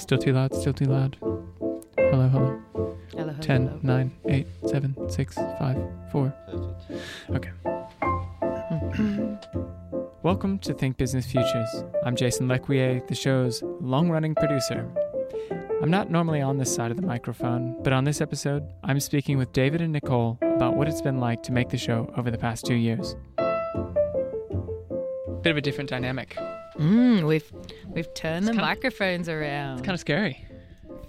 Still too loud, still too loud. Hello, hello. Hello, hello, 10, hello. 9, 8, 7, 6, 5, 4. Okay. Welcome to Think Business Futures. I'm Jason Lequier, the show's long running producer. I'm not normally on this side of the microphone, but on this episode, I'm speaking with David and Nicole about what it's been like to make the show over the past two years. Bit of a different dynamic. Mm, we've we've turned the kinda- microphones around It's kind of scary.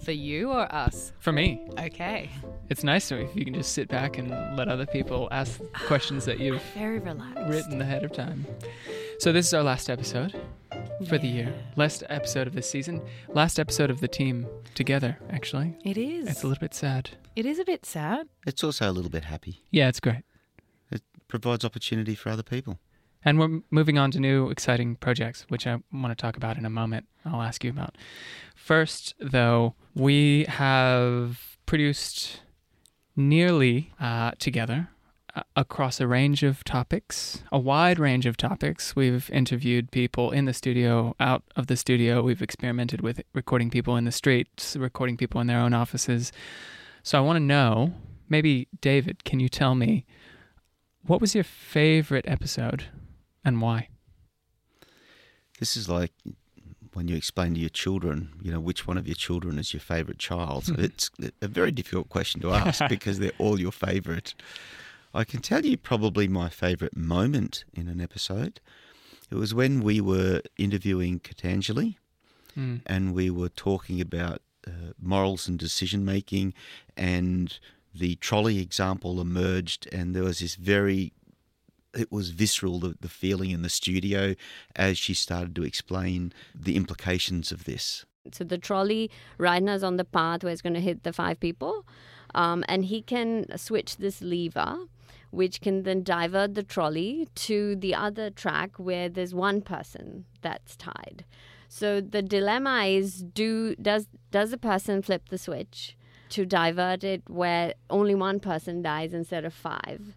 for you or us. For me, Okay, it's nicer if you can just sit back and let other people ask questions that you've very relaxed. written ahead of time. So this is our last episode for the year. Last episode of this season. Last episode of the team together, actually. It is. It's a little bit sad. it is a bit sad. It's also a little bit happy. Yeah, it's great. It provides opportunity for other people. And we're moving on to new exciting projects, which I want to talk about in a moment. I'll ask you about. First, though, we have produced nearly uh, together uh, across a range of topics, a wide range of topics. We've interviewed people in the studio, out of the studio. We've experimented with recording people in the streets, recording people in their own offices. So I want to know, maybe David, can you tell me what was your favorite episode and why? This is like when you explain to your children, you know, which one of your children is your favourite child. It's a very difficult question to ask because they're all your favourite. I can tell you probably my favourite moment in an episode. It was when we were interviewing Katanjali Mm. and we were talking about uh, morals and decision making, and the trolley example emerged, and there was this very it was visceral the, the feeling in the studio as she started to explain the implications of this. So the trolley right is on the path where it's going to hit the five people, um, and he can switch this lever, which can then divert the trolley to the other track where there's one person that's tied. So the dilemma is: do does does the person flip the switch to divert it where only one person dies instead of five?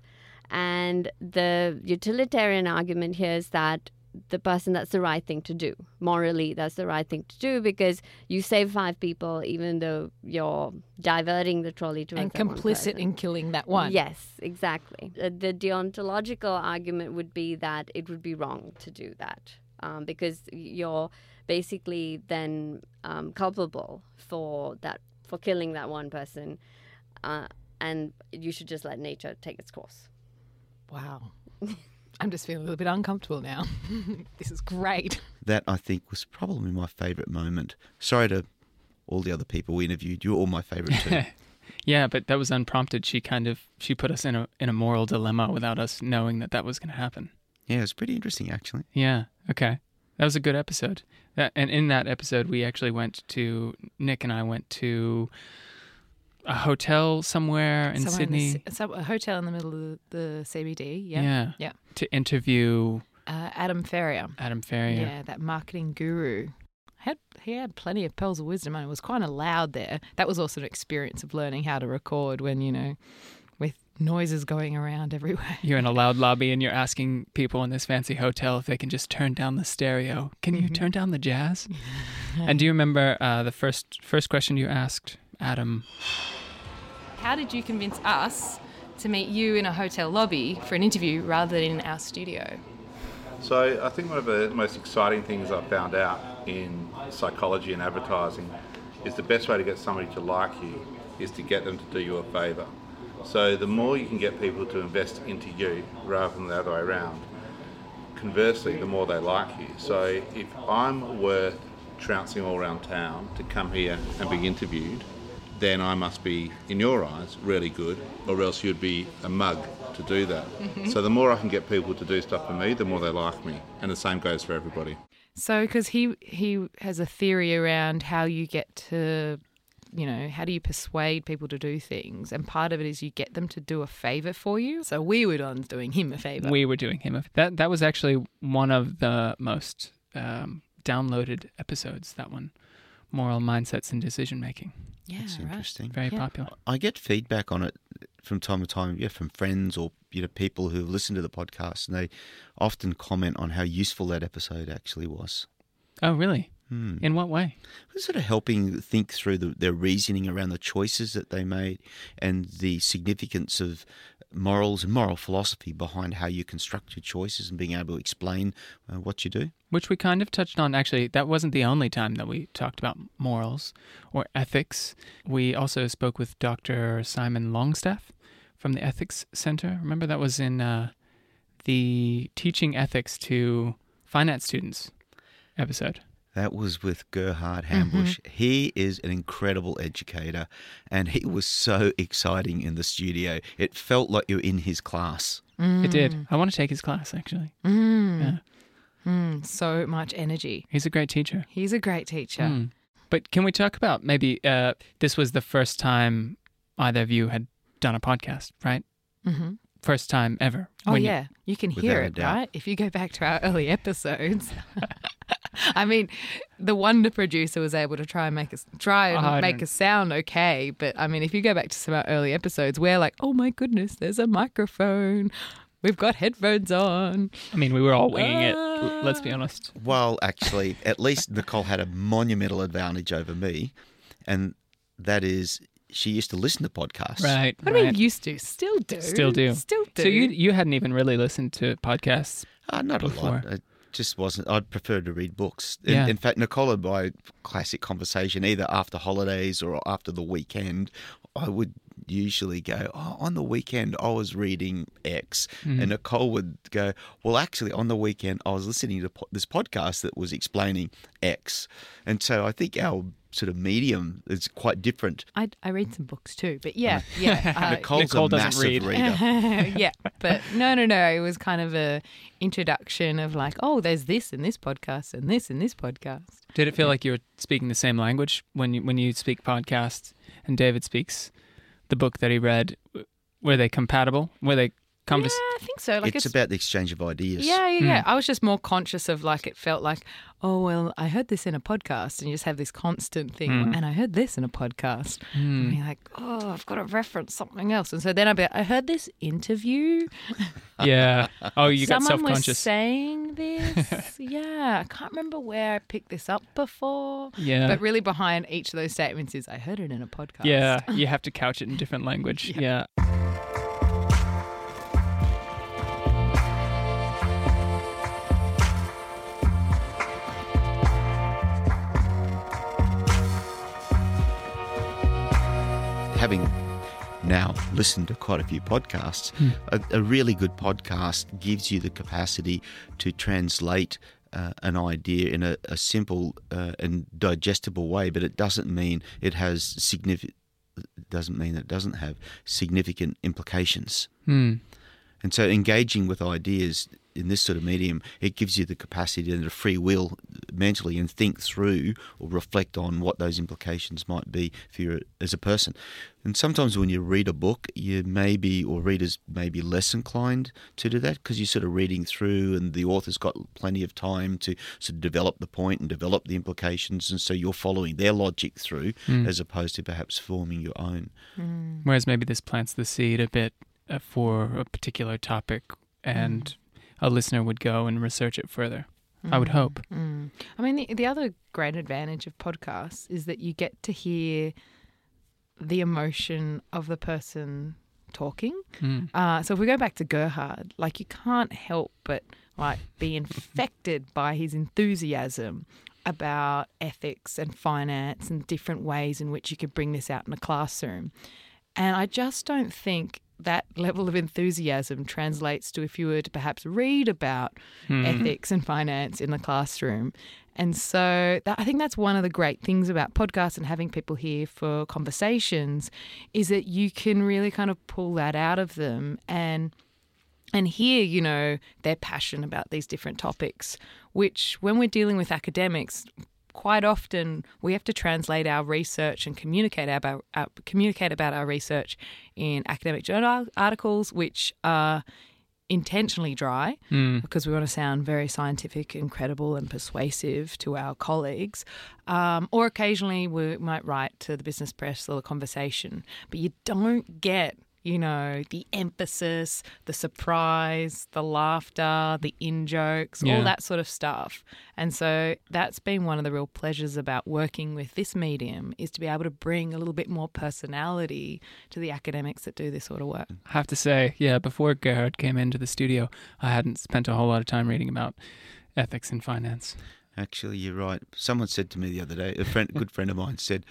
And the utilitarian argument here is that the person that's the right thing to do. Morally, that's the right thing to do because you save five people even though you're diverting the trolley to and complicit in killing that one. Yes, exactly. Uh, The deontological argument would be that it would be wrong to do that um, because you're basically then um, culpable for that for killing that one person, uh, and you should just let nature take its course. Wow. I'm just feeling a little bit uncomfortable now. this is great. That I think was probably my favourite moment. Sorry to all the other people we interviewed. You're all my favourite too. yeah, but that was unprompted. She kind of she put us in a in a moral dilemma without us knowing that that was going to happen. yeah, it was pretty interesting actually. Yeah. Okay. That was a good episode. That, and in that episode, we actually went to Nick and I went to a hotel somewhere in Somewhere Sydney. ci- some- a hotel in the middle of the, the CBD. Yeah. yeah. Yeah. To interview Uh, Adam Ferrier. Adam Ferrier. Yeah, that marketing guru. Had he had plenty of pearls of wisdom and it was kind of loud there. That was also an experience of learning how to record when you know, with noises going around everywhere. You're in a loud lobby and you're asking people in this fancy hotel if they can just turn down the stereo. Can you Mhm. turn down the jazz? and do you remember uh, the first first question you asked Adam? How did you convince us to meet you in a hotel lobby for an interview rather than in our studio? So I think one of the most exciting things I've found out in psychology and advertising is the best way to get somebody to like you is to get them to do you a favour. So the more you can get people to invest into you rather than the other way around, conversely, the more they like you. So if I'm worth trouncing all around town to come here and be interviewed, then I must be, in your eyes, really good, or else you'd be a mug to do that. So the more I can get people to do stuff for me, the more they like me. And the same goes for everybody. So, because he he has a theory around how you get to, you know, how do you persuade people to do things, and part of it is you get them to do a favor for you. So we were on doing him a favor. We were doing him. a- That that was actually one of the most um, downloaded episodes. That one, moral mindsets and decision making. Yeah, That's right. interesting. Very Yeah. popular. I get feedback on it from time to time, yeah, from friends or you know people who listen to the podcast, and they often comment on how useful that episode actually was. Oh, really? Hmm. In what way? sort of helping think through the, their reasoning around the choices that they made and the significance of morals and moral philosophy behind how you construct your choices and being able to explain uh, what you do. Which we kind of touched on. Actually, that wasn't the only time that we talked about morals or ethics. We also spoke with Dr. Simon Longstaff from the Ethics Center. Remember that was in uh, the Teaching Ethics to Finance Students episode. That was with Gerhard Hambusch. He is an incredible educator, and he was so exciting in the studio. It felt like you're in his class. It did. I want to take his class, actually. Mm. Yeah. Mm, so much energy. He's a great teacher. He's a great teacher. Mm. But can we talk about maybe uh, this was the first time either of you had done a podcast, right? hmm First time ever. Oh when you- yeah, you can Without hear it, right? If you go back to our early episodes. I mean, the wonder producer was able to try and make us try and I make don't- us sound okay, but I mean, if you go back to some of our early episodes, we're like, "Oh my goodness, there's a microphone. We've got headphones on." I mean, we were all winging it. l- Let's be honest. Well, actually, at least Nicole had a monumental advantage over me, and that is she used to listen to podcasts. Right. What do you mean used to? Still do. Still do. Still do. So you you hadn't even really listened to podcasts. Uh, not a Before. lot. Just wasn't. I'd prefer to read books. In, Yeah. in fact, Nicole and my classic conversation, either after holidays or after the weekend, I would usually go, oh, on the weekend I was reading X. Mm. And Nicole would go, well, actually, on the weekend I was listening to this podcast that was explaining X. And so I think our sort of medium is quite different. I, I read some books too, but yeah, yeah. uh, Nicole's Nicole a doesn't massive read. reader. yeah, but no, no, no. It was kind of a introduction of like, oh, there's this in this podcast and this in this podcast. Did it feel like you were speaking the same language when you when you speak podcasts and David speaks the book that he read? Were they compatible? Were they convers? yeah, I think so. Like it's, about the exchange of ideas. Yeah, yeah, yeah. Hmm. I was just more conscious of like it felt like, oh well, I heard this in a podcast, and you just have this constant thing, Hmm. and I heard this in a podcast, and you're like, oh, I've got to reference something else, and so then I'd be, like, I heard this interview. Yeah. Oh, you got self conscious. saying this. yeah, I can't remember where I picked this up before. Yeah. But really, behind each of those statements is I heard it in a podcast. Yeah, you have to couch it in different language. Yeah. Having now listened to quite a few podcasts, a, a really good podcast gives you the capacity to translate uh, an idea in a, a simple uh, and digestible way, but it doesn't mean it has significant. Doesn't mean it doesn't have significant implications. Hmm. And so, engaging with ideas in this sort of medium, it gives you the capacity and the free will mentally and think through or reflect on what those implications might be for you as a person. And sometimes when you read a book, you may be, or readers may be less inclined to do that because you're sort of reading through and the author's got plenty of time to sort of develop the point and develop the implications. And so you're following their logic through hmm. as opposed to perhaps forming your own. Hmm. Whereas maybe this plants the seed a bit uh, for a particular topic, and hmm. A listener would go and research it further. I would hope. Mm. I mean, the, the other great advantage of podcasts is that you get to hear the emotion of the person talking. Mm. Uh, so if we go back to Gerhard, like you can't help but like be infected by his enthusiasm about ethics and finance and different ways in which you could bring this out in a classroom. And I just don't think that level of enthusiasm translates to if you were to perhaps read about hmm. ethics and finance in the classroom. And so that, I think that's one of the great things about podcasts and having people here for conversations is that you can really kind of pull that out of them and and hear, you know, their passion about these different topics, which when we're dealing with academics, quite often we have to translate our research and communicate about our, communicate about our research in academic journal articles, which are intentionally dry Mm. because we want to sound very scientific and credible and persuasive to our colleagues. Um, or occasionally we might write to the business press or the conversation, but you don't get you know, the emphasis, the surprise, the laughter, the in jokes, Yeah. all that sort of stuff. And so that's been one of the real pleasures about working with this medium is to be able to bring a little bit more personality to the academics that do this sort of work. I have to say, yeah, before Gerhard came into the studio, I hadn't spent a whole lot of time reading about ethics in finance. Actually, you're right. Someone said to me the other day, a friend, a good friend of mine said,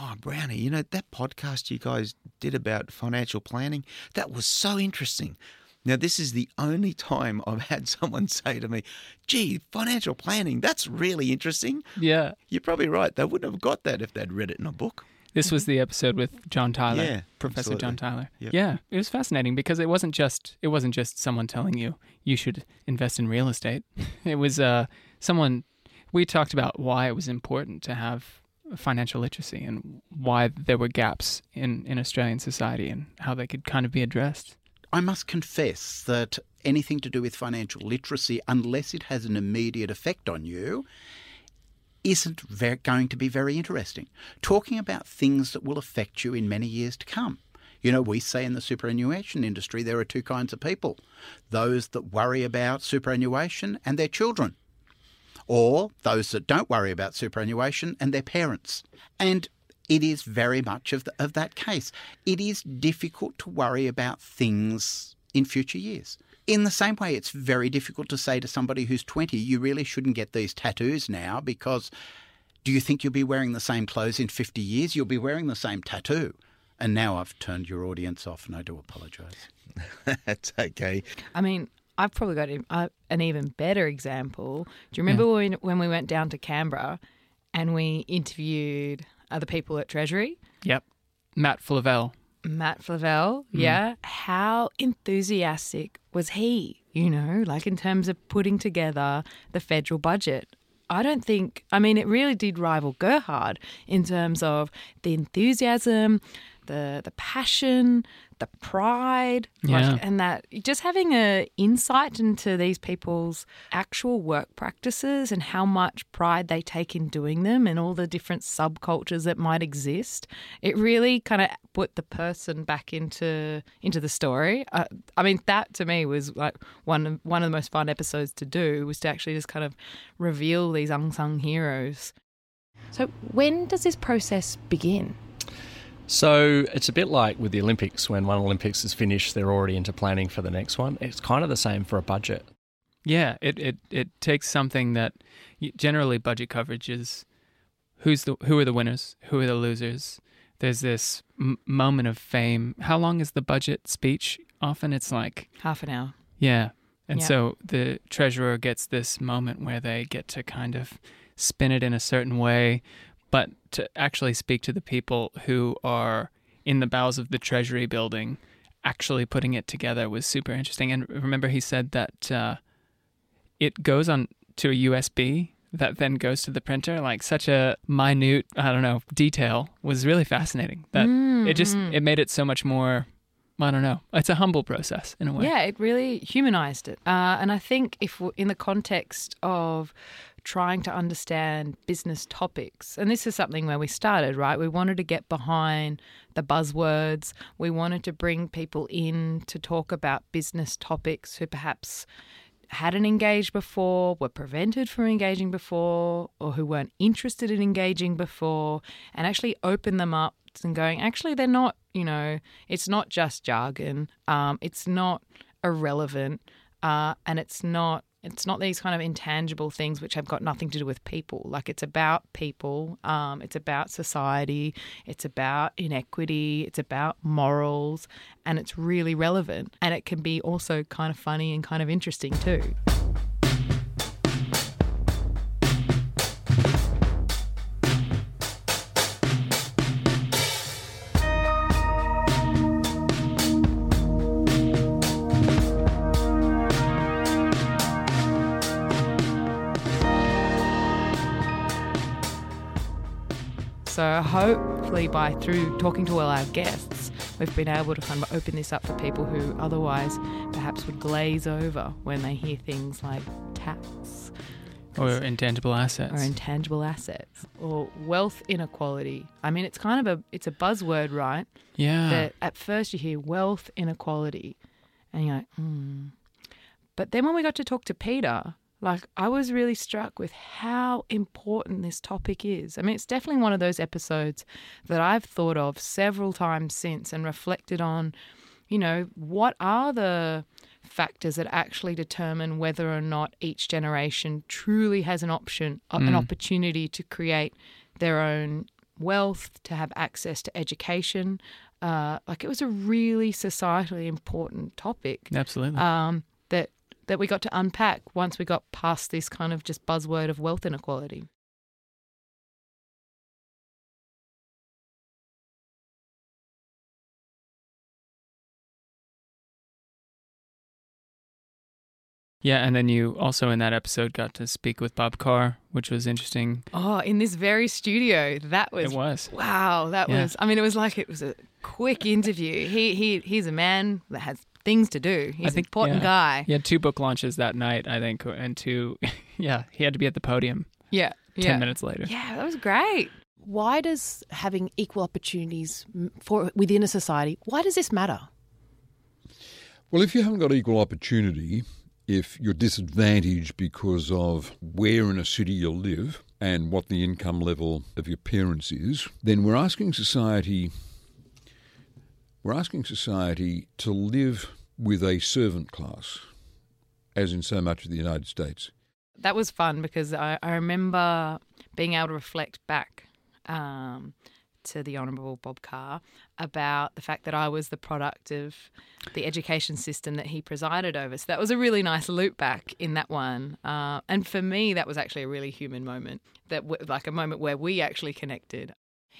"Oh, Brownie, you know that podcast you guys did about financial planning? That was so interesting." Now, this is the only time I've had someone say to me, "Gee, financial planning, that's really interesting." Yeah. You're probably right. They wouldn't have got that if they'd read it in a book. This was the episode with John Tyler, Yeah, Professor John. Tyler. Yep. Yeah, it was fascinating because it wasn't just it wasn't just someone telling you you should invest in real estate. It was uh, someone we talked about why it was important to have financial literacy and why there were gaps in in Australian society and how they could kind of be addressed. I must confess that anything to do with financial literacy, unless it has an immediate effect on you, isn't ver going to be very interesting. Talking about things that will affect you in many years to come. You know, we say in the superannuation industry there are two kinds of people those that worry about superannuation and their children, or those that don't worry about superannuation and their parents. And it is very much of, the, of that case. It is difficult to worry about things in future years. In the same way, it's very difficult to say to somebody who's 20, you really shouldn't get these tattoos now because do you think you'll be wearing the same clothes in 50 years? You'll be wearing the same tattoo. And now I've turned your audience off and I do apologise. That's okay. I mean, I've probably got a- uh, an even better example. Do you remember when, when we went down to Canberra and we interviewed other people at Treasury? Yep. Matt Flavel. Matt Flavel, yeah. How enthusiastic was he, you know, like in terms of putting together the federal budget? I don't think, I mean, it really did rival Gerhard in terms of the enthusiasm, the the passion, the pride, Yeah. like, and that just having a insight into these people's actual work practices and how much pride they take in doing them and all the different subcultures that might exist. It really kind of put the person back into into the story. Uh, I mean, that to me was like one of, one of the most fun episodes to do was to actually just kind of reveal these unsung heroes. So, when does this process begin? So it's a bit like with the Olympics. When one Olympics is finished, they're already into planning for the next one. It's kind of the same for a budget. Yeah, it, it, it takes something that generally budget coverage is who's the who are the winners, who are the losers. There's this m- moment of fame. How long is the budget speech? Often it's like Half an hour. yeah, and Yeah. so the treasurer gets this moment where they get to kind of spin it in a certain way, but to actually speak to the people who are in the bowels of the treasury building, actually putting it together was super interesting. And remember, he said that uh, it goes on to a USB that then goes to the printer. Like such a minute, I don't know, detail was really fascinating. That it just it made it so much more. I don't know. It's a humble process in a way. Yeah, it really humanized it. Uh, and I think if in the context of trying to understand business topics, and this is something where we started, right? We wanted to get behind the buzzwords. We wanted to bring people in to talk about business topics who perhaps hadn't engaged before, were prevented from engaging before, or who weren't interested in engaging before, and actually open them up and going, actually, they're not, you know, it's not just jargon, um, it's not irrelevant, uh, and it's not. It's not these kind of intangible things which have got nothing to do with people. Like it's about people, um, it's about society, it's about inequity, it's about morals, and it's really relevant. And it can be also kind of funny and kind of interesting too. Hopefully, by through talking to all our guests, we've been able to kind of open this up for people who otherwise perhaps would glaze over when they hear things like tax. Or intangible assets. or intangible assets or wealth inequality. I mean, it's kind of a it's a buzzword, right? yeah. That at first you hear wealth inequality, and you're like, hmm. But then when we got to talk to Peter, like I was really struck with how important this topic is. I mean, it's definitely one of those episodes that I've thought of several times since and reflected on. You know, what are the factors that actually determine whether or not each generation truly has an option, uh, an Mm. opportunity to create their own wealth, to have access to education. Uh, like it was a really societally important topic Absolutely. um, that we got to unpack once we got past this kind of just buzzword of wealth inequality. yeah, and then you also in that episode got to speak with Bob Carr, which was interesting. Oh, in this very studio, that was it was. Wow, that Yeah. was. I mean, it was like it was a quick interview. He he he's a man that has things to do. He's I think an important yeah. guy. He had two book launches that night, I think, and two. Yeah, he had to be at the podium Yeah, ten yeah, minutes later. yeah. That was great. Why does having equal opportunities for within a society? Why does this matter? Well, if you haven't got equal opportunity, if you're disadvantaged because of where in a city you live and what the income level of your parents is, then we're asking society we're asking society to live with a servant class, as in so much of the United States. That was fun because I, I remember being able to reflect back um, to the Honourable Bob Carr about the fact that I was the product of the education system that he presided over. So that was a really nice loop back in that one. Uh, and for me, that was actually a really human moment, that w- like a moment where we actually connected.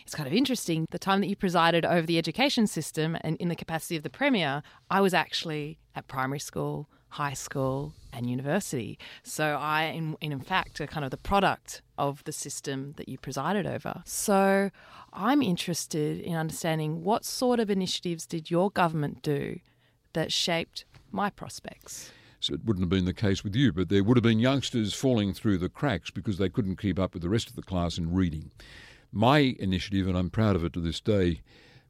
It's kind of interesting. The time that you presided over the education system and in the capacity of the Premier, I was actually at primary school, high school, and university. So I, in, in fact, are kind of the product of the system that you presided over. So I'm interested in understanding what sort of initiatives did your government do that shaped my prospects? So it wouldn't have been the case with you, but there would have been youngsters falling through the cracks because they couldn't keep up with the rest of the class in reading. My initiative, and I'm proud of it to this day,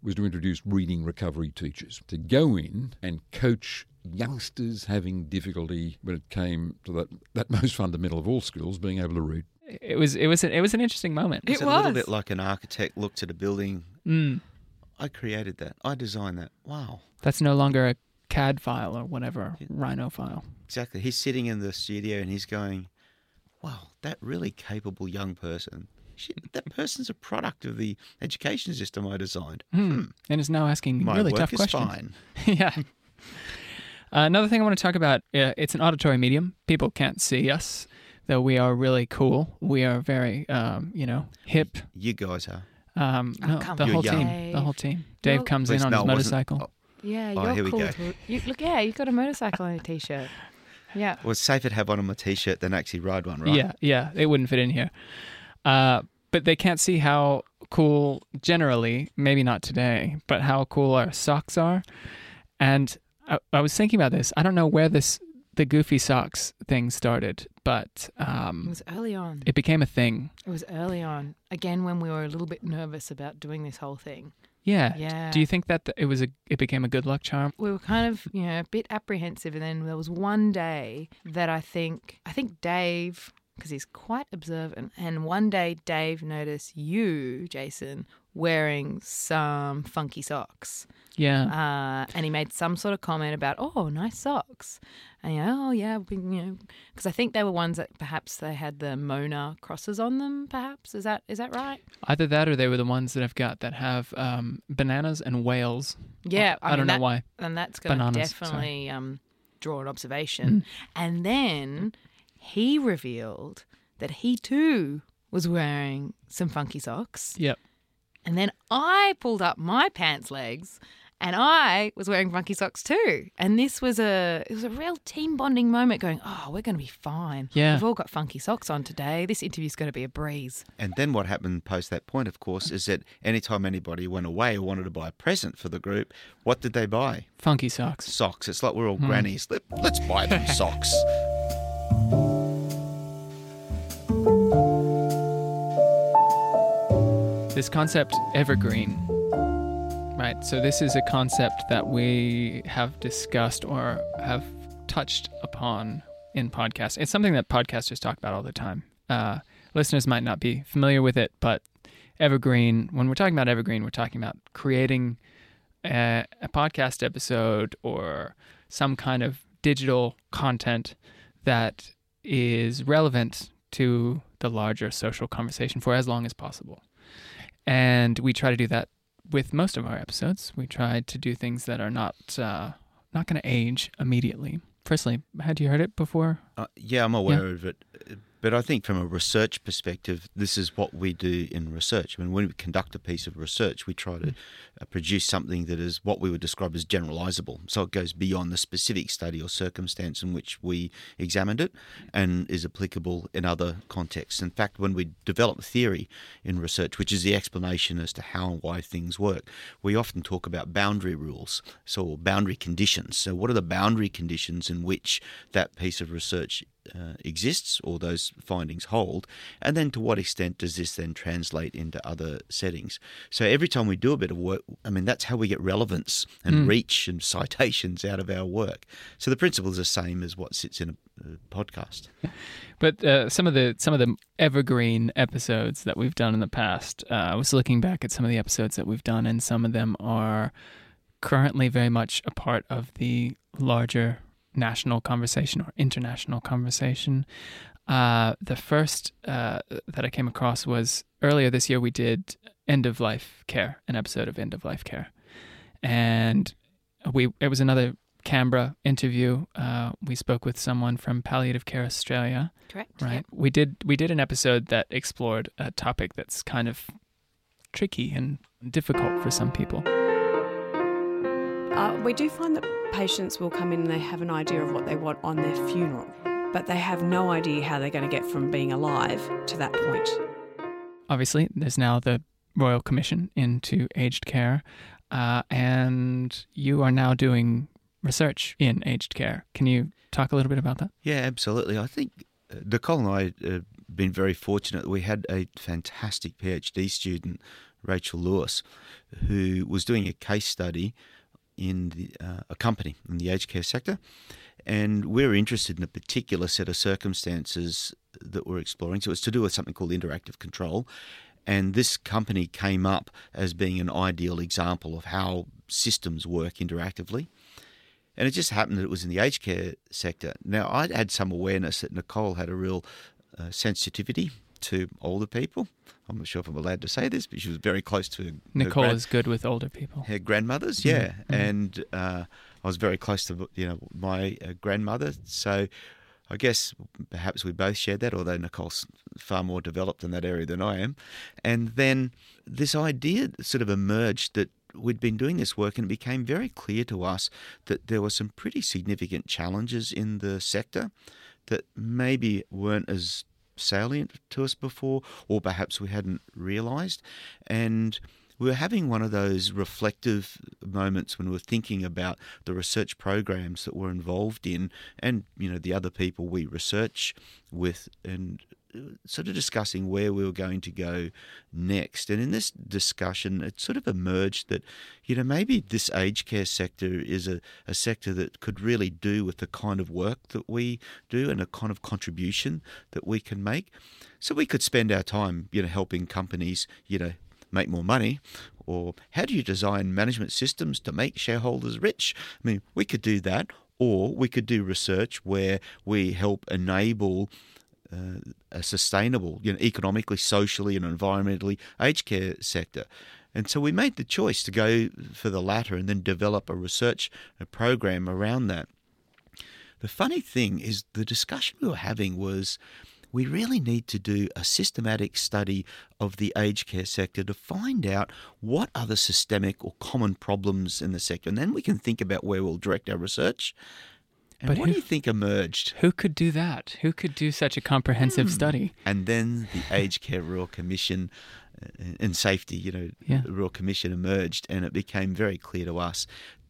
was to introduce reading recovery teachers to go in and coach youngsters having difficulty when it came to that, that most fundamental of all skills, being able to read. It was. It was. An, it was an interesting moment. It was a little bit like an architect looked at a building. Mm, I created that. I designed that. Wow. that's no longer a CAD file or whatever Rhino file. Exactly. He's sitting in the studio and he's going, wow, that really capable young person. Shit, that person's a product of the education system I designed. Hmm. And is now asking My really work tough is questions. fine. yeah. Uh, another thing I want to talk about. Uh, it's an auditory medium. People can't see us, though we are really cool. We are very, um, you know, hip. You guys are. Um, Oh, no, come the whole You're team. young. The whole team. Dave Well- comes in on no, his it wasn't- motorcycle. Yeah, Oh, you're here we cool. go. You, look, yeah, you've got a motorcycle on your t-shirt. Yeah. Well, it's safer to have one on my t-shirt than actually ride one, right? Yeah, yeah, it wouldn't fit in here. Uh, but they can't see how cool, generally, maybe not today, but how cool our socks are. And I, I was thinking about this. I don't know where this the goofy socks thing started, but It um, was early on. it became a thing. It was early on. Again, when we were a little bit nervous about doing this whole thing. Yeah. Yeah. Do you think that th- it was a it became a good luck charm? we were kind of, you know, a bit apprehensive. And then there was one day that I think, I think Dave, because he's quite observant, and one day Dave noticed you, Jason, wearing some funky socks. Yeah. Uh, and he made some sort of comment about, oh, nice socks. And you know, oh, yeah, we- you know, because I think they were ones that perhaps they had the Mona crosses on them. Perhaps is that is that right? Either that or they were the ones that I've got that have um, bananas and whales. Yeah, I, mean, don't know why. and that's going to definitely um, draw an observation. And then he revealed that he too was wearing some funky socks. Yep. And then I pulled up my pants legs and I was wearing funky socks too. And this was a it was a real team bonding moment going, "Oh, we're going to be fine. Yeah. We've all got funky socks on today. This interview's going to be a breeze." And then what happened post that point, of course, is that anytime anybody went away or wanted to buy a present for the group, what did they buy? Funky socks. Socks. It's like we're all hmm. grannies. Let, let's buy them socks. This concept evergreen. Right. So this is a concept that we have discussed or have touched upon in podcasts. It's something that podcasters talk about all the time. Uh, listeners might not be familiar with it, but evergreen. When we're talking about evergreen, we're talking about creating a, a podcast episode or some kind of digital content that is relevant to the larger social conversation for as long as possible. And we try to do that with most of our episodes. We try to do things that are not uh, not going to age immediately. Firstly, had you heard it before? Uh, yeah, I'm aware of it. But I think from a research perspective, this is what we do in research. I mean, when we conduct a piece of research, we try to uh, produce something that is what we would describe as generalizable. So it goes beyond the specific study or circumstance in which we examined it and is applicable in other contexts. In fact, when we develop theory in research, which is the explanation as to how and why things work, we often talk about boundary rules, so boundary conditions. So, what are the boundary conditions in which that piece of research uh, exists or those findings hold, and then to what extent does this then translate into other settings? So every time we do a bit of work, I mean that's how we get relevance and Mm. reach and citations out of our work. So the principle is the same as what sits in a, a podcast. But uh, some of the some of the evergreen episodes that we've done in the past, uh, I was looking back at some of the episodes that we've done, and some of them are currently very much a part of the larger national conversation or international conversation. Uh, the first uh, that I came across was earlier this year. We did end of life care, an episode of end of life care, and we it was another Canberra interview. Uh, we spoke with someone from Palliative Care Australia. Correct. Right. We did we did an episode that explored a topic that's kind of tricky and difficult for some people. Uh, we do find that patients will come in and they have an idea of what they want on their funeral, but they have no idea how they're going to get from being alive to that point. Obviously, there's now the Royal Commission into aged care, uh, and you are now doing research in aged care. Can you talk a little bit about that? Yeah, absolutely. I think uh, Nicole and I have been very fortunate. We had a fantastic PhD student, Rachel Lewis, who was doing a case study in the, uh, a company in the aged care sector. And we're interested in a particular set of circumstances that we're exploring. So it's to do with something called interactive control. And this company came up as being an ideal example of how systems work interactively. And it just happened that it was in the aged care sector. Now, I had some awareness that Nicole had a real uh, sensitivity to older people. I'm not sure if I'm allowed to say this, but she was very close to her, Nicole her, gran- is good with older people. her grandmothers. Yeah, Mhm. and uh, I was very close to you know my uh, grandmother. So I guess perhaps we both shared that, although Nicole's far more developed in that area than I am. And then this idea sort of emerged that we'd been doing this work and it became very clear to us that there were some pretty significant challenges in the sector that maybe weren't as salient to us before, or perhaps we hadn't realized. And we were having one of those reflective moments when we were thinking about the research programs that we're involved in and you know the other people we research with and sort of discussing where we were going to go next and in this discussion it sort of emerged that you know maybe this aged care sector is a, a sector that could really do with the kind of work that we do and a kind of contribution that we can make so we could spend our time you know helping companies you know make more money? Or how do you design management systems to make shareholders rich? I mean, we could do that, or we could do research where we help enable uh, a sustainable, you know, economically, socially, and environmentally aged care sector. And so we made the choice to go for the latter and then develop a research a program around that. The funny thing is, the discussion we were having was we really need to do a systematic study of the aged care sector to find out what are the systemic or common problems in the sector. And then we can think about where we'll direct our research. And But what who- do you think emerged? Who could do that? Who could do such a comprehensive Hmm. study? And then the Aged Care Royal Commission uh, and safety, you know, Yeah. the Royal Commission emerged, and it became very clear to us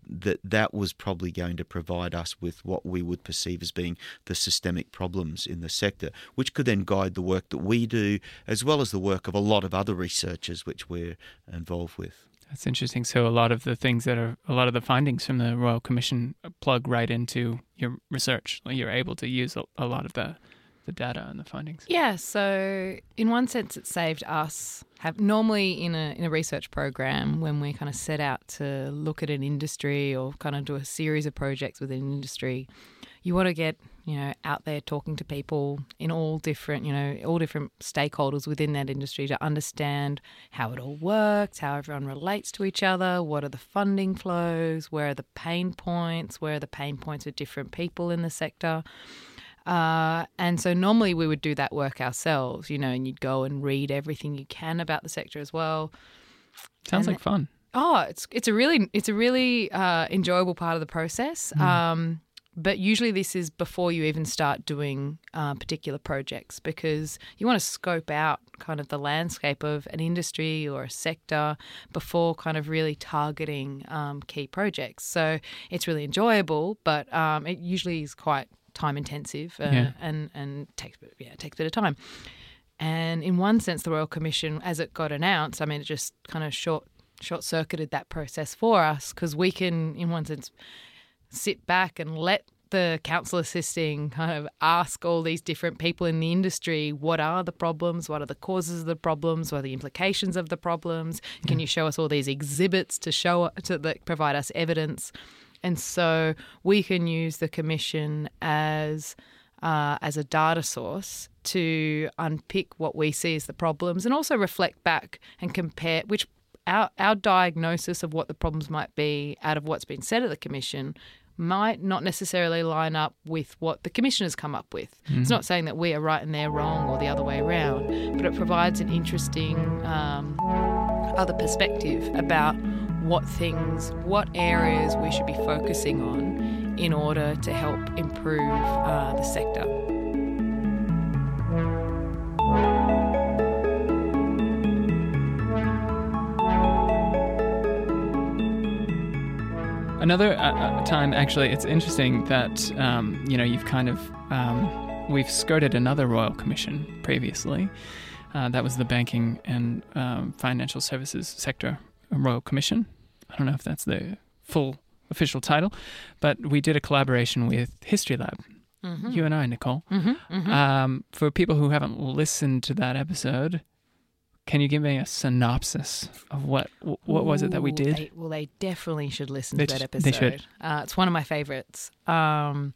that that was probably going to provide us with what we would perceive as being the systemic problems in the sector, which could then guide the work that we do, as well as the work of a lot of other researchers which we're involved with. That's interesting. So a lot of the things that are a lot of the findings from the Royal Commission uh, plug right into your research. You're able to use a, a lot of the the data and the findings. Yeah, so in one sense, it saved us. Have normally in a in a research program when we kind of set out to look at an industry or kind of do a series of projects within an industry, you want to get you know out there talking to people in all different you know all different stakeholders within that industry to understand how it all works, how everyone relates to each other, what are the funding flows, where are the pain points, where are the pain points of different people in the sector. Uh, and so normally we would do that work ourselves, you know, and you'd go and read everything you can about the sector as well. Sounds And like fun. Oh, it's it's a really it's a really uh, enjoyable part of the process. Um, but usually this is before you even start doing uh, particular projects because you want to scope out kind of the landscape of an industry or a sector before kind of really targeting um, key projects. So it's really enjoyable, but um, it usually is quite time intensive uh, Yeah. and and takes yeah it takes a bit of time. And in one sense, the Royal Commission, as it got announced, I mean, it just kind of short short circuited that process for us because we can, in one sense, sit back and let the counsel assisting kind of ask all these different people in the industry what are the problems, what are the causes of the problems, what are the implications of the problems. Can you show us all these exhibits to show to that provide us evidence? And so we can use the commission as uh, as a data source to unpick what we see as the problems and also reflect back and compare which our, our diagnosis of what the problems might be out of what's been said at the commission might not necessarily line up with what the commission has come up with. It's not saying that we are right and they're wrong or the other way around, but it provides an interesting um, other perspective about what things, what areas we should be focusing on in order to help improve uh, the sector. Another uh, uh, time, actually, it's interesting that um, you know you've kind of um, we've skirted another royal commission previously. Uh, that was the banking and um, financial services sector royal commission. I don't know if that's the full official title, but we did a collaboration with History Lab. You and I, Nicole. Mm-hmm, Um, for people who haven't listened to that episode, can you give me a synopsis of what what was it that we Ooh, did? they- well, they definitely should listen They to that episode. they should. Uh, it's one of my favorites. Um,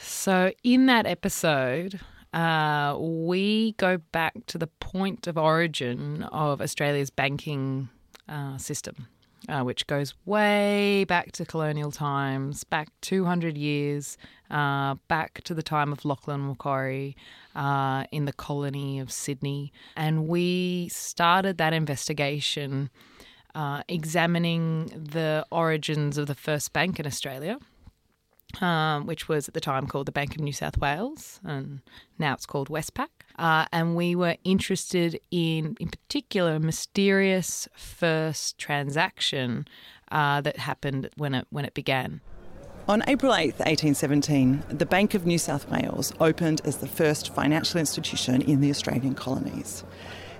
so, in that episode, uh, we go back to the point of origin of Australia's banking uh, system, uh, which goes way back to colonial times, back 200 years, uh, back to the time of Lachlan Macquarie uh, in the colony of Sydney. And we started that investigation uh, examining the origins of the first bank in Australia. Um, which was at the time called the Bank of New South Wales, and now it's called Westpac. Uh, and we were interested in, in particular, a mysterious first transaction uh, that happened when it when it began. On April 8, 1817, the Bank of New South Wales opened as the first financial institution in the Australian colonies.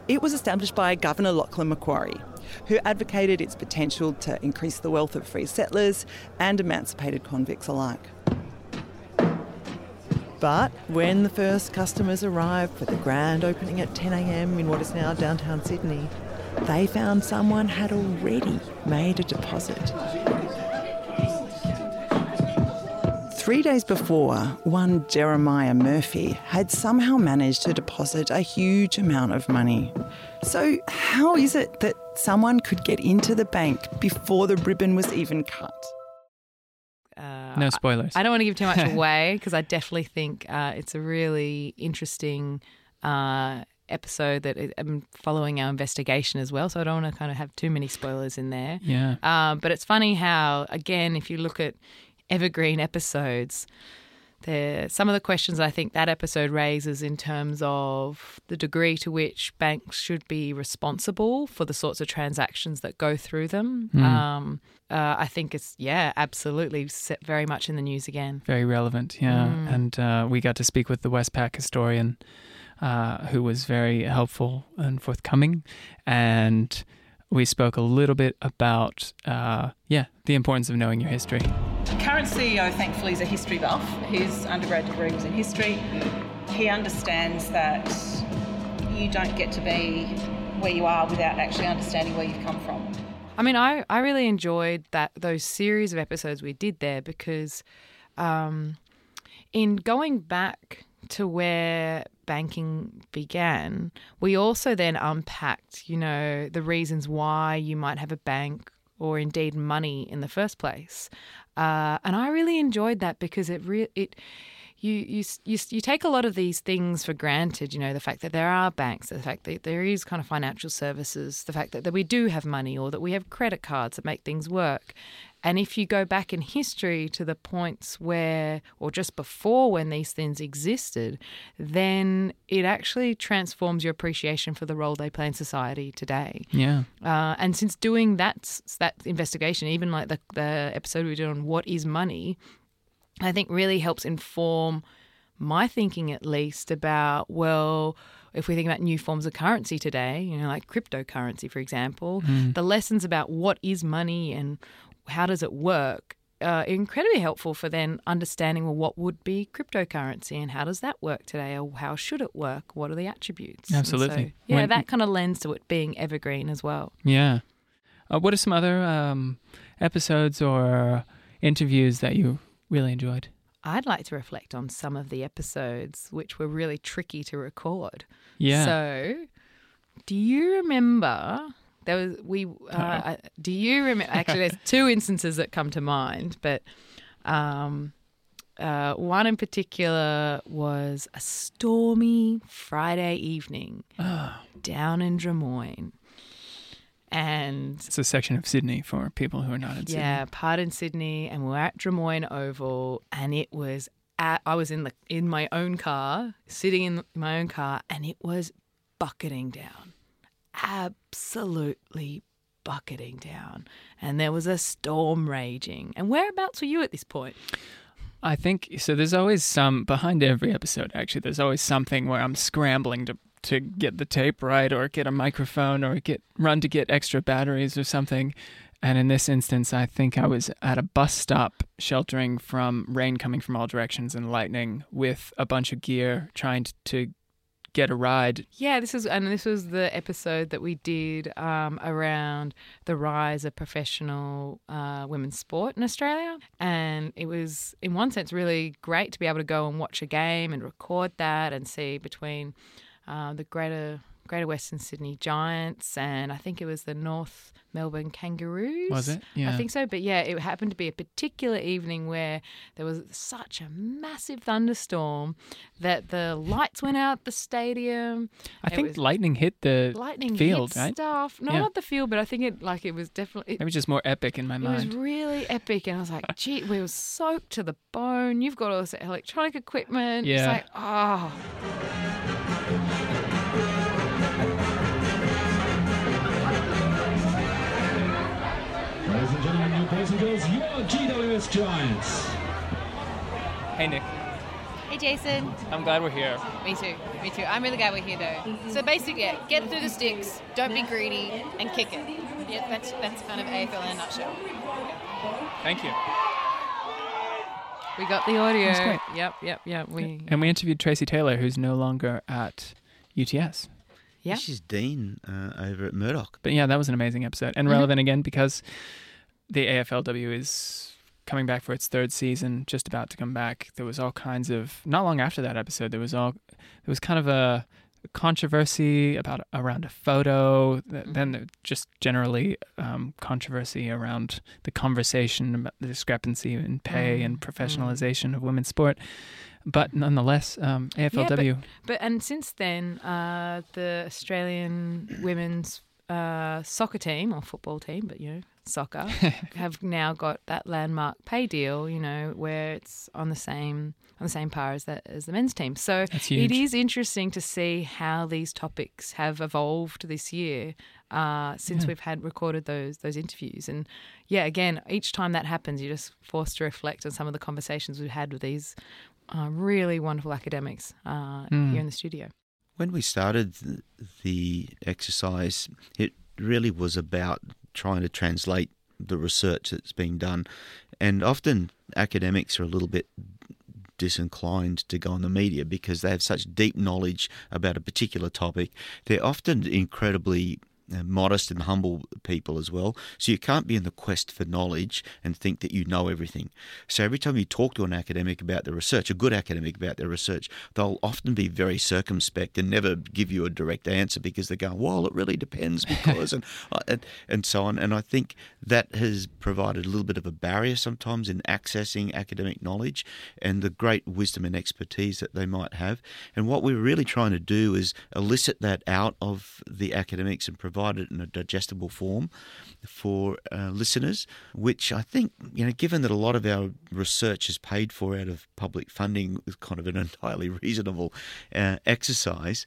It was established by Governor Lachlan Macquarie, who advocated its potential to increase the wealth of free settlers and emancipated convicts alike. But when the first customers arrived for the grand opening at 10am in what is now downtown Sydney, they found someone had already made a deposit. Three days before, one Jeremiah Murphy had somehow managed to deposit a huge amount of money. So, how is it that someone could get into the bank before the ribbon was even cut? Uh, No spoilers. I don't want to give too much away because I definitely think uh, it's a really interesting uh, episode that I- I'm following our investigation as well. So I don't want to kind of have too many spoilers in there. yeah. Um, but it's funny how, again, if you look at evergreen episodes, there some of the questions I think that episode raises in terms of the degree to which banks should be responsible for the sorts of transactions that go through them. Mm. Um, uh, I think it's yeah, absolutely set very much in the news again. Very relevant, yeah. Mm. And uh, we got to speak with the Westpac historian, uh, who was very helpful and forthcoming. And we spoke a little bit about, uh, yeah, the importance of knowing your history. Current CEO, thankfully, is a history buff. His undergrad degree was in history. He understands that you don't get to be where you are without actually understanding where you've come from. I mean, I, I really enjoyed that those series of episodes we did there because um, in going back to where banking began, we also then unpacked, you know, the reasons why you might have a bank or indeed money in the first place. Uh, and I really enjoyed that because it re- it you, you you you take a lot of these things for granted. You know, the fact that there are banks, the fact that there is kind of financial services, the fact that, that we do have money or that we have credit cards that make things work. And if you go back in history to the points where, or just before when these things existed, then it actually transforms your appreciation for the role they play in society today. Yeah. Uh, and since doing that that investigation, even like the the episode we did on what is money, I think really helps inform my thinking at least about well if we think about new forms of currency today you know like cryptocurrency for example Mm. the lessons about what is money and how does it work uh, incredibly helpful for then understanding well what would be cryptocurrency and how does that work today or how should it work what are the attributes And so, Absolutely. yeah When- that kind of lends to it being evergreen as well Yeah. Uh, what are some other um, episodes or interviews that you really enjoyed? I'd like to reflect on some of the episodes which were really tricky to record. Yeah. So, do you remember there was we? Uh, I- do you remember? Actually, there's two instances that come to mind, but um, uh, one in particular was a stormy Friday evening down in Drummoyne, and It's a section of Sydney for people who are not in Sydney. yeah, part in Sydney, and we're at Drummoyne Oval, and it was at. I was in the in my own car, sitting in my own car, and it was bucketing down, absolutely bucketing down, and there was a storm raging. And whereabouts were you at this point? I think so. There's always some behind every episode. Actually, there's always something where I'm scrambling to to get the tape right, or get a microphone, or get run to get extra batteries or something. And in this instance, I think I was at a bus stop, sheltering from rain coming from all directions and lightning, with a bunch of gear, trying to, to get a ride. Yeah, this is and this was the episode that we did um, around the rise of professional uh, women's sport in Australia, and it was in one sense really great to be able to go and watch a game and record that and see between uh, the greater Greater Western Sydney Giants and I think it was the North Melbourne Kangaroos. Was it? I think so. But yeah, it happened to be a particular evening where there was such a massive thunderstorm that the lights went out the stadium. I It think lightning hit the lightning field, hit right? stuff. No, Yeah. not the field, but I think it like it was definitely. It was just more epic in my mind. It was really epic, and I was like, "Gee, we were soaked to the bone. You've got all this electronic equipment. Yeah. It's Yeah. like, oh, and girls, your GWS Giants. Hey, Nick. Hey Jason. I'm glad we're here. Me too. Me too. I'm really glad we're here though. So basically, yeah, get through the sticks. Don't be greedy and kick it. Yeah, that's that's kind of AFL in a nutshell. Thank you. we got the audio. That's great. Yep, yep, yep. We And we interviewed Tracy Taylor, who's no longer at UTS. Yeah. She's Dean uh, over at Murdoch. But yeah, that was an amazing episode and Mhm. relevant again because the AFLW is coming back for its third season, just about to come back. There was all kinds of not long after that episode. There was all there was kind of a controversy about around a photo. th- Then just generally um, controversy around the conversation about the discrepancy in pay and professionalization of women's sport. But nonetheless, um, AFLW. Yeah, but, but and since then, uh, the Australian women's uh, soccer team or football team, but you know, soccer have now got that landmark pay deal. You know, where it's on the same on the same par as that as the men's team. So That's it huge. is interesting to see how these topics have evolved this year uh, since Yeah. we've had recorded those those interviews. And yeah, again, each time that happens, you're just forced to reflect on some of the conversations we've had with these uh, really wonderful academics uh, Mm. here in the studio. When we started the exercise, it really was about trying to translate the research that's being done. And often academics are a little bit disinclined to go on the media because they have such deep knowledge about a particular topic. They're often incredibly modest and humble people as well. So you can't be in the quest for knowledge and think that you know everything. So every time you talk to an academic about their research, a good academic about their research, they'll often be very circumspect and never give you a direct answer because they go, "Well, it really depends because," and, uh, and and so on. And I think that has provided a little bit of a barrier sometimes in accessing academic knowledge and the great wisdom and expertise that they might have. And what we're really trying to do is elicit that out of the academics and provide it in a digestible form for uh, listeners, which I think, you know, given that a lot of our research is paid for out of public funding, is kind of an entirely reasonable uh, exercise.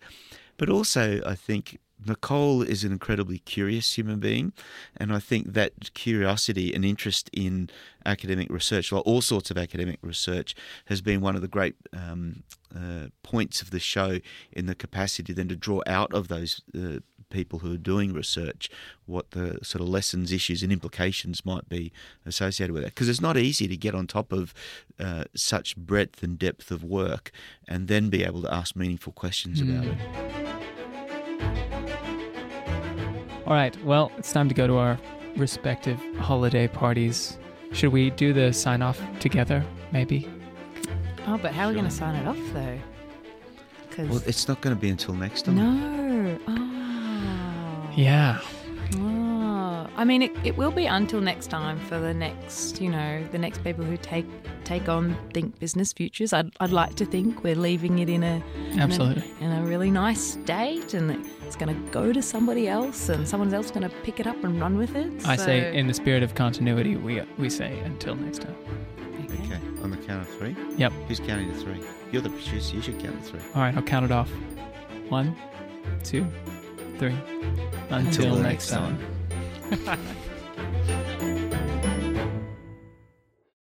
But also, I think Nicole is an incredibly curious human being, and I think that curiosity and interest in academic research, well, all sorts of academic research, has been one of the great um, uh, points of the show in the capacity then to draw out of those uh, people who are doing research what the sort of lessons, issues, and implications might be associated with that. Because it's not easy to get on top of uh, such breadth and depth of work and then be able to ask meaningful questions about Mm. it. All right. Well, it's time to go to our respective holiday parties. Should we do the sign off together, maybe? Oh, but how are we going to sign it off though? Because Well, it's not going to be until next time. no. Yeah. Oh. I mean, it, it will be until next time for the next, you know, the next people who take take on Think Business Futures. I'd, I'd like to think we're leaving it in a in a- Absolutely. in a, really nice state, and it's going to go to somebody else, and someone else going to pick it up and run with it. I So- say, in the spirit of continuity, we we say until next time. Okay, on the count of three? Yep. Who's counting to three? You're the producer, you should count to three. All right, I'll count it off. One, two, three. Until, Until next time. time.